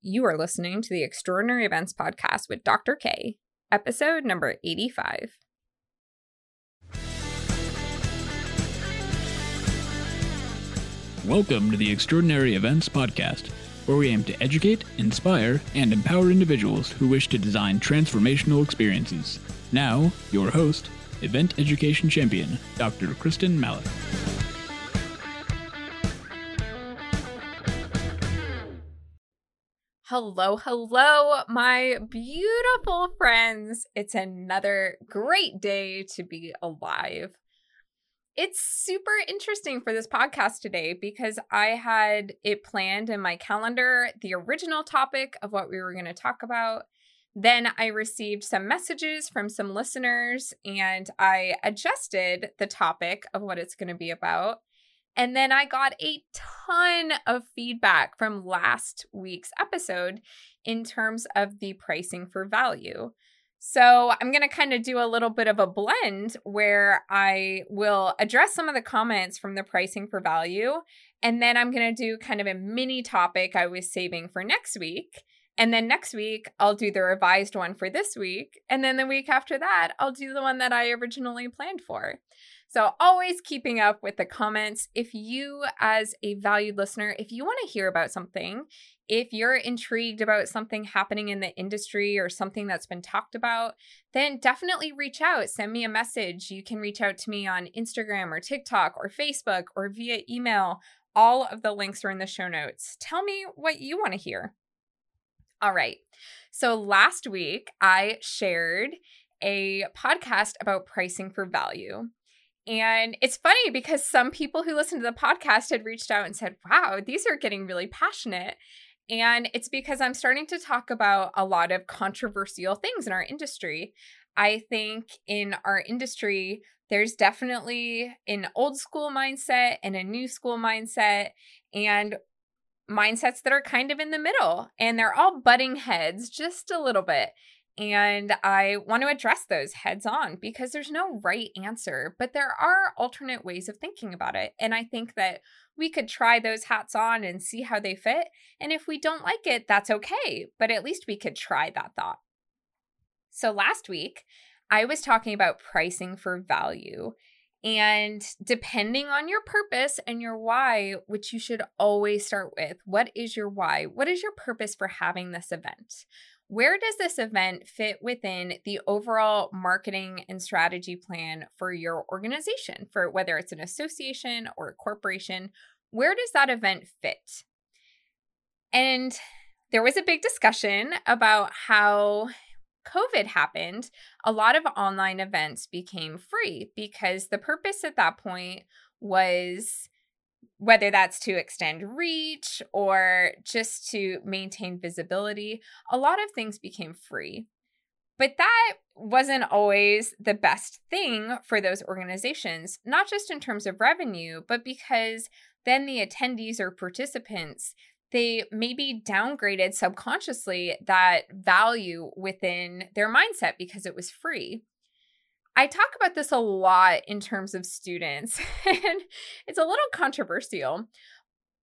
You are listening to the Extraordinary Events Podcast with Dr. K, episode number 85. Welcome to the Extraordinary Events Podcast, where we aim to educate, inspire, and empower individuals who wish to design transformational experiences. Now, your host, Event Education Champion, Dr. Kristin Malek. Hello, hello, my beautiful friends. It's another great day to be alive. It's super interesting for this podcast today because I had it planned in my calendar, the original topic of what we were going to talk about. Then I received some messages from some listeners and I adjusted the topic of what it's going to be about. And then I got a ton of feedback from last week's episode in terms of the pricing for value. So I'm going to kind of do a little bit of a blend where I will address some of the comments from the pricing for value. And then I'm going to do kind of a mini topic I was saving for next week. And then next week, I'll do the revised one for this week. And then the week after that, I'll do the one that I originally planned for. So, always keeping up with the comments. If you, as a valued listener, if you want to hear about something, if you're intrigued about something happening in the industry or something that's been talked about, then definitely reach out. Send me a message. You can reach out to me on Instagram or TikTok or Facebook or via email. All of the links are in the show notes. Tell me what you want to hear. All right. So last week, I shared a podcast about pricing for value. And it's funny because some people who listen to the podcast had reached out and said, wow, these are getting really passionate. And it's because I'm starting to talk about a lot of controversial things in our industry. I think in our industry, there's definitely an old school mindset and a new school mindset, and mindsets that are kind of in the middle. And they're all butting heads just a little bit. And I want to address those heads on because there's no right answer, but there are alternate ways of thinking about it. And I think that we could try those hats on and see how they fit. And if we don't like it, that's okay, but at least we could try that thought. So last week, I was talking about pricing for value. And depending on your purpose and your why, which you should always start with, what is your why? What is your purpose for having this event? Where does this event fit within the overall marketing and strategy plan for your organization, for whether it's an association or a corporation? Where does that event fit? And there was a big discussion about how COVID happened, a lot of online events became free because the purpose at that point was whether that's to extend reach or just to maintain visibility, a lot of things became free. But that wasn't always the best thing for those organizations, not just in terms of revenue, but because then the attendees or participants they maybe downgraded subconsciously that value within their mindset because it was free. I talk about this a lot in terms of students, and it's a little controversial.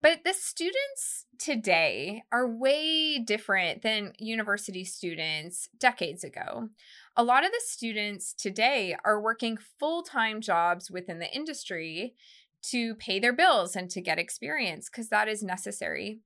But the students today are way different than university students decades ago. A lot of the students today are working full time jobs within the industry to pay their bills and to get experience because that is necessary.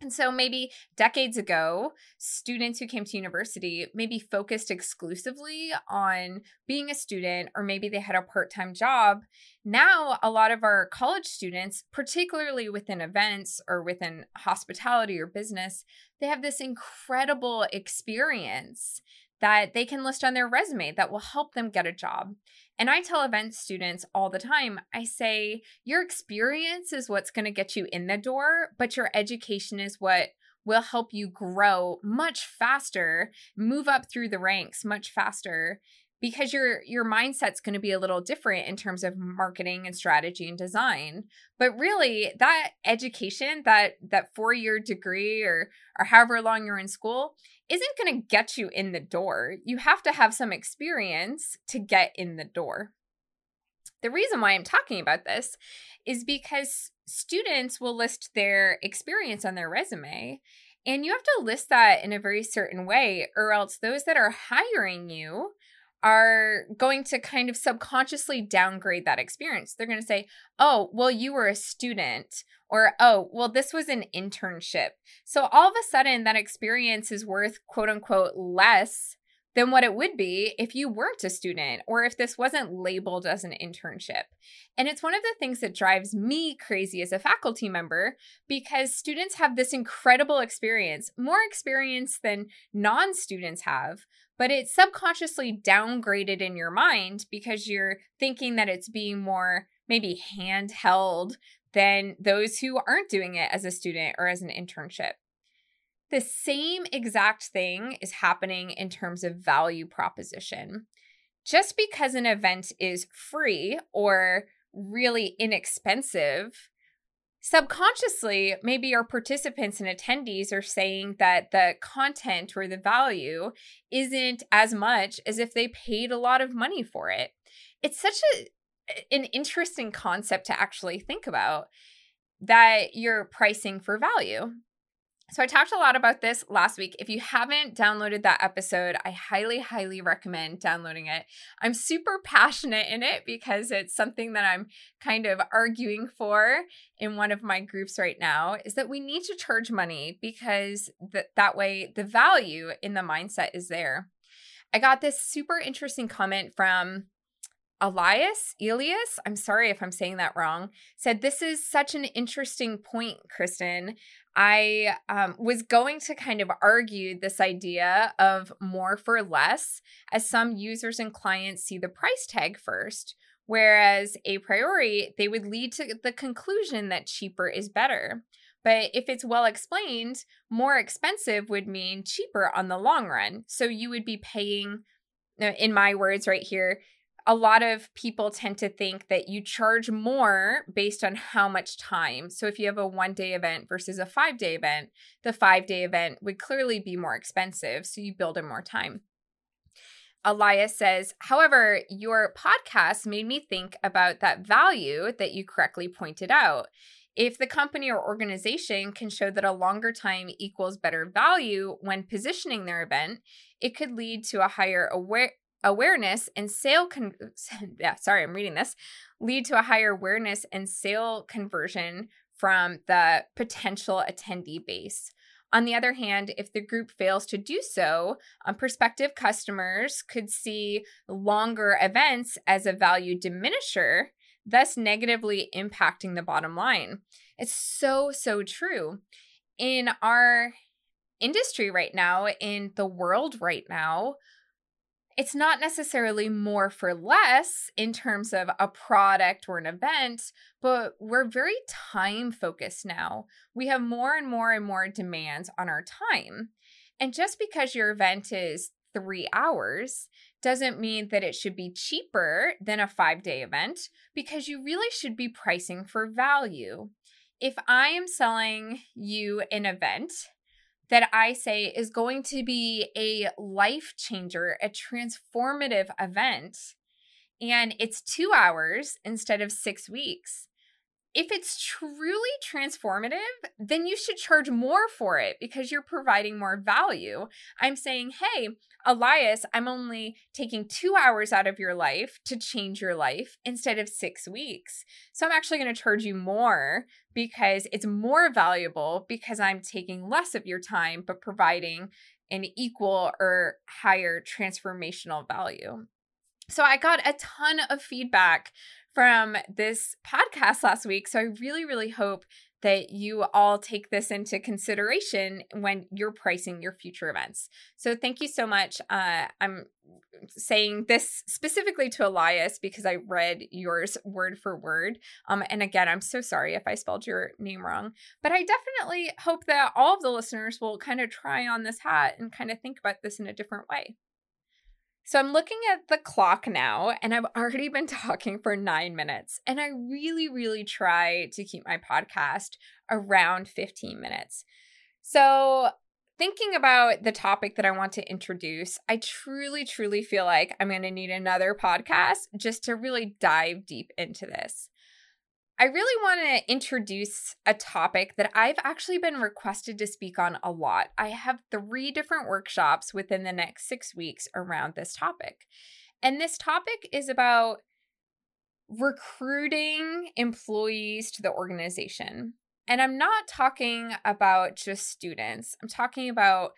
And so maybe decades ago, students who came to university maybe focused exclusively on being a student, or maybe they had a part time job. Now, a lot of our college students, particularly within events or within hospitality or business, they have this incredible experience that they can list on their resume that will help them get a job. And I tell event students all the time I say, your experience is what's going to get you in the door, but your education is what will help you grow much faster, move up through the ranks much faster because your your mindset's going to be a little different in terms of marketing and strategy and design but really that education that that 4 year degree or or however long you're in school isn't going to get you in the door. You have to have some experience to get in the door. The reason why I'm talking about this is because students will list their experience on their resume And you have to list that in a very certain way, or else those that are hiring you are going to kind of subconsciously downgrade that experience. They're going to say, oh, well, you were a student, or oh, well, this was an internship. So all of a sudden, that experience is worth quote unquote less than what it would be if you weren't a student or if this wasn't labeled as an internship. And it's one of the things that drives me crazy as a faculty member because students have this incredible experience, more experience than non students have, but it's subconsciously downgraded in your mind because you're thinking that it's being more maybe handheld than those who aren't doing it as a student or as an internship. The same exact thing is happening in terms of value proposition. Just because an event is free or really inexpensive, subconsciously, maybe our participants and attendees are saying that the content or the value isn't as much as if they paid a lot of money for it. It's such a an interesting concept to actually think about that you're pricing for value. So, I talked a lot about this last week. If you haven't downloaded that episode, I highly, highly recommend downloading it. I'm super passionate in it because it's something that I'm kind of arguing for in one of my groups right now is that we need to charge money because th- that way the value in the mindset is there. I got this super interesting comment from Elias, Elias, I'm sorry if I'm saying that wrong, said, This is such an interesting point, Kristin. I um, was going to kind of argue this idea of more for less, as some users and clients see the price tag first, whereas a priori, they would lead to the conclusion that cheaper is better. But if it's well explained, more expensive would mean cheaper on the long run. So you would be paying, in my words right here, a lot of people tend to think that you charge more based on how much time. So if you have a one day event versus a five day event, the five day event would clearly be more expensive. So you build in more time. Elias says, however, your podcast made me think about that value that you correctly pointed out. If the company or organization can show that a longer time equals better value when positioning their event, it could lead to a higher aware awareness and sale con- yeah, sorry, I'm reading this, lead to a higher awareness and sale conversion from the potential attendee base. On the other hand, if the group fails to do so, um, prospective customers could see longer events as a value diminisher, thus negatively impacting the bottom line. It's so, so true. In our industry right now, in the world right now, it's not necessarily more for less in terms of a product or an event, but we're very time focused now. We have more and more and more demands on our time. And just because your event is three hours doesn't mean that it should be cheaper than a five day event because you really should be pricing for value. If I am selling you an event that I say is going to be a life changer, a transformative event, and it's two hours instead of six weeks. If it's truly transformative, then you should charge more for it because you're providing more value. I'm saying, hey, Elias, I'm only taking two hours out of your life to change your life instead of six weeks. So I'm actually going to charge you more because it's more valuable because I'm taking less of your time, but providing an equal or higher transformational value. So I got a ton of feedback from this podcast last week. So I really, really hope that you all take this into consideration when you're pricing your future events. So thank you so much. Uh, I'm saying this specifically to Elias because I read yours word for word. Um, and again, I'm so sorry if I spelled your name wrong, but I definitely hope that all of the listeners will kind of try on this hat and kind of think about this in a different way. So I'm looking at the clock now, and I've already been talking for nine minutes. And I really, really try to keep my podcast around 15 minutes. So, thinking about the topic that I want to introduce, I truly, truly feel like I'm going to need another podcast just to really dive deep into this. I really want to introduce a topic that I've actually been requested to speak on a lot. I have three different workshops within the next six weeks around this topic. And this topic is about recruiting employees to the organization. And I'm not talking about just students, I'm talking about,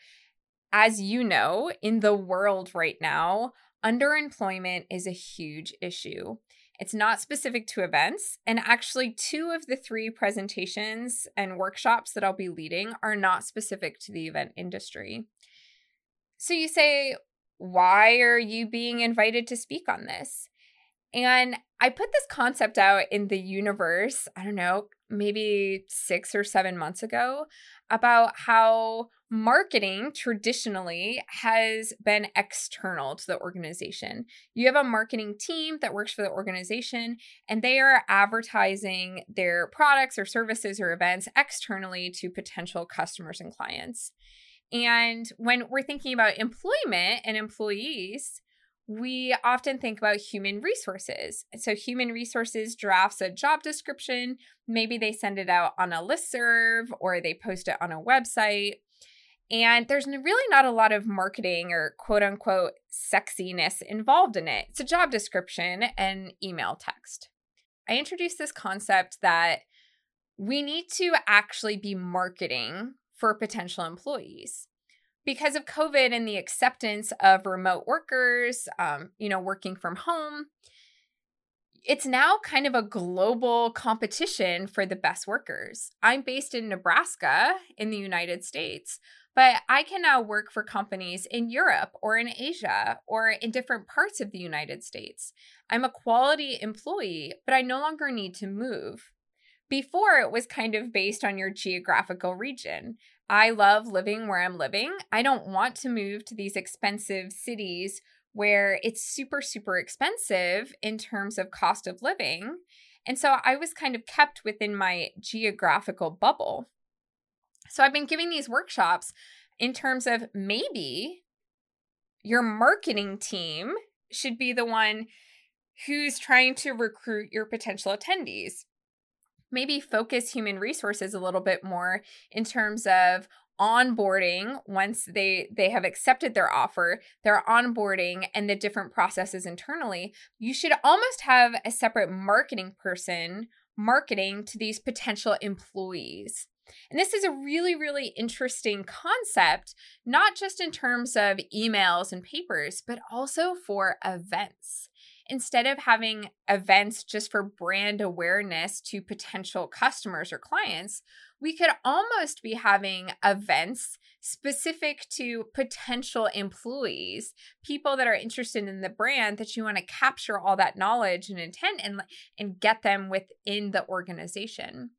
as you know, in the world right now, underemployment is a huge issue. It's not specific to events. And actually, two of the three presentations and workshops that I'll be leading are not specific to the event industry. So you say, why are you being invited to speak on this? And I put this concept out in the universe, I don't know, maybe six or seven months ago about how marketing traditionally has been external to the organization. You have a marketing team that works for the organization and they are advertising their products or services or events externally to potential customers and clients. And when we're thinking about employment and employees, we often think about human resources. So, human resources drafts a job description. Maybe they send it out on a list serve or they post it on a website. And there's really not a lot of marketing or quote unquote sexiness involved in it. It's a job description and email text. I introduced this concept that we need to actually be marketing for potential employees because of COVID and the acceptance of remote workers, um, you know, working from home, it's now kind of a global competition for the best workers. I'm based in Nebraska in the United States, but I can now work for companies in Europe or in Asia or in different parts of the United States. I'm a quality employee, but I no longer need to move. Before, it was kind of based on your geographical region. I love living where I'm living. I don't want to move to these expensive cities where it's super, super expensive in terms of cost of living. And so I was kind of kept within my geographical bubble. So I've been giving these workshops in terms of maybe your marketing team should be the one who's trying to recruit your potential attendees maybe focus human resources a little bit more in terms of onboarding once they they have accepted their offer their onboarding and the different processes internally you should almost have a separate marketing person marketing to these potential employees. And this is a really, really interesting concept, not just in terms of emails and papers, but also for events instead of having events just for brand awareness to potential customers or clients, we could almost be having events specific to potential employees, people that are interested in the brand that you want to capture all that knowledge and intent and and get them within the organization.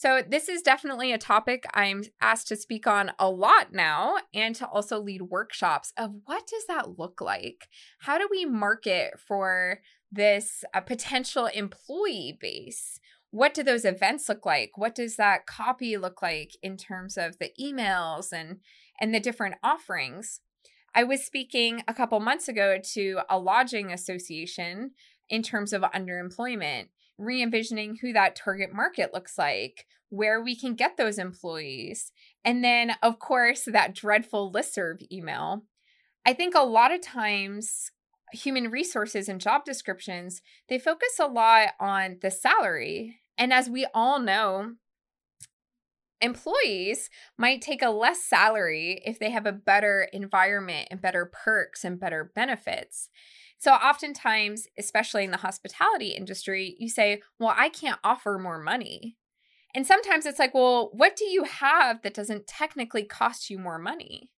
So, this is definitely a topic I'm asked to speak on a lot now and to also lead workshops of what does that look like? How do we market for this uh, potential employee base? What do those events look like? What does that copy look like in terms of the emails and and the different offerings? I was speaking a couple months ago to a lodging association in terms of underemployment re envisioning who that target market looks like, where we can get those employees. And then, of course, that dreadful listserv email. I think a lot of times human resources and job descriptions, they focus a lot on the salary. And as we all know, employees might take a less salary if they have a better environment and better perks and better benefits. So, oftentimes, especially in the hospitality industry, you say, Well, I can't offer more money. And sometimes it's like, Well, what do you have that doesn't technically cost you more money?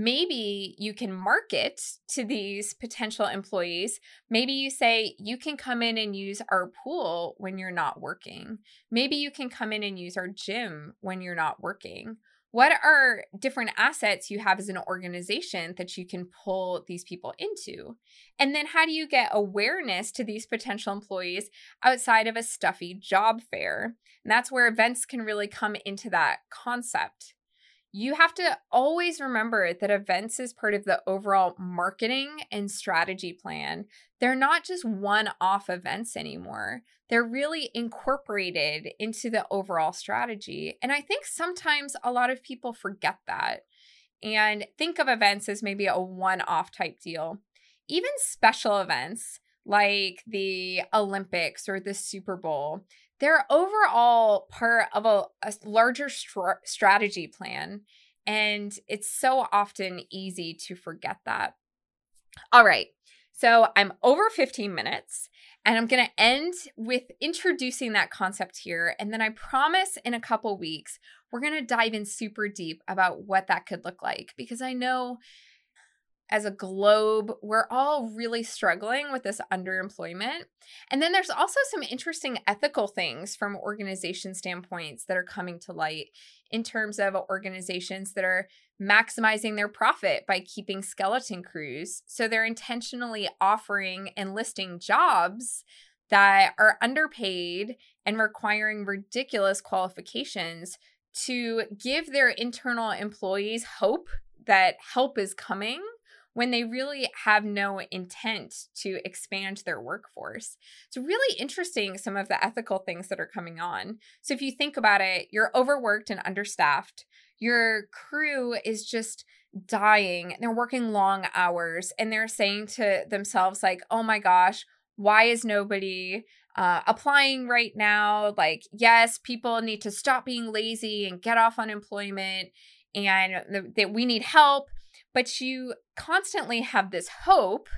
Maybe you can market to these potential employees. Maybe you say, You can come in and use our pool when you're not working. Maybe you can come in and use our gym when you're not working what are different assets you have as an organization that you can pull these people into? And then how do you get awareness to these potential employees outside of a stuffy job fair? And that's where events can really come into that concept. You have to always remember that events is part of the overall marketing and strategy plan. They're not just one off events anymore, they're really incorporated into the overall strategy. And I think sometimes a lot of people forget that and think of events as maybe a one off type deal. Even special events like the Olympics or the Super Bowl, they're overall part of a, a larger str- strategy plan. And it's so often easy to forget that. All right. So I'm over 15 minutes and I'm going to end with introducing that concept here. And then I promise in a couple weeks, we're going to dive in super deep about what that could look like because I know as a globe, we're all really struggling with this underemployment. And then there's also some interesting ethical things from organization standpoints that are coming to light in terms of organizations that are maximizing their profit by keeping skeleton crews. So they're intentionally offering and listing jobs that are underpaid and requiring ridiculous qualifications to give their internal employees hope that help is coming when they really have no intent to expand their workforce. It's really interesting some of the ethical things that are coming on. So if you think about it, you're overworked and understaffed. Your crew is just dying. They're working long hours and they're saying to themselves like, "Oh my gosh, why is nobody uh, applying right now. Like, yes, people need to stop being lazy and get off unemployment, and that we need help but you constantly have this hope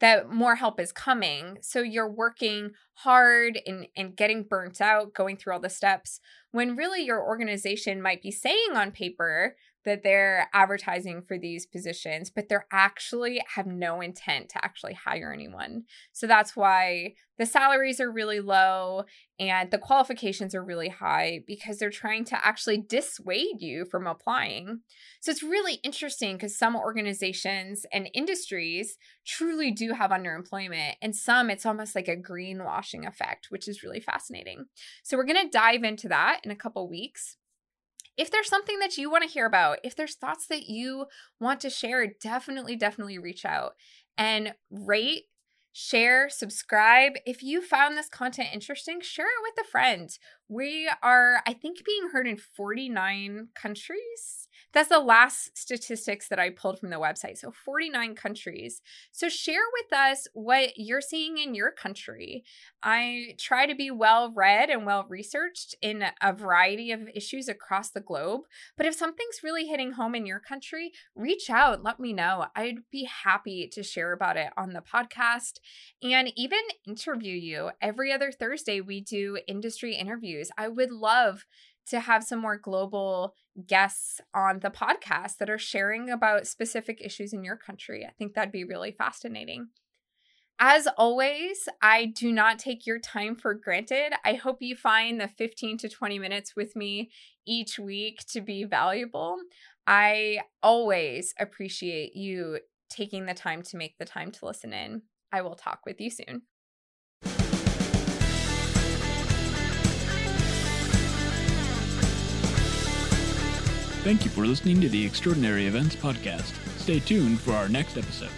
that more help is coming. So you're working hard and, and getting burnt out, going through all the steps, when really your organization might be saying on paper that they're advertising for these positions, but they're actually have no intent to actually hire anyone. So that's why the salaries are really low and the qualifications are really high because they're trying to actually dissuade you from applying. So it's really interesting because some organizations and industries truly do have underemployment, and some it's almost like a greenwashing effect, which is really fascinating. So we're going to dive into that in a couple weeks if there's something that you want to hear about, if there's thoughts that you want to share, definitely, definitely reach out and rate, share, subscribe. If you found this content interesting, share it with a friend. We are, I think, being heard in 49 countries. That's the last statistics that I pulled from the website. So 49 countries. So share with us what you're seeing in your country. I try to be well read and well researched in a variety of issues across the globe. But if something's really hitting home in your country, reach out, let me know. I'd be happy to share about it on the podcast and even interview you. Every other Thursday, we do industry interviews. I would love to have some more global guests on the podcast that are sharing about specific issues in your country. I think that'd be really fascinating. As always, I do not take your time for granted. I hope you find the 15 to 20 minutes with me each week to be valuable. I always appreciate you taking the time to make the time to listen in. I will talk with you soon. Thank you for listening to the Extraordinary Events Podcast. Stay tuned for our next episode.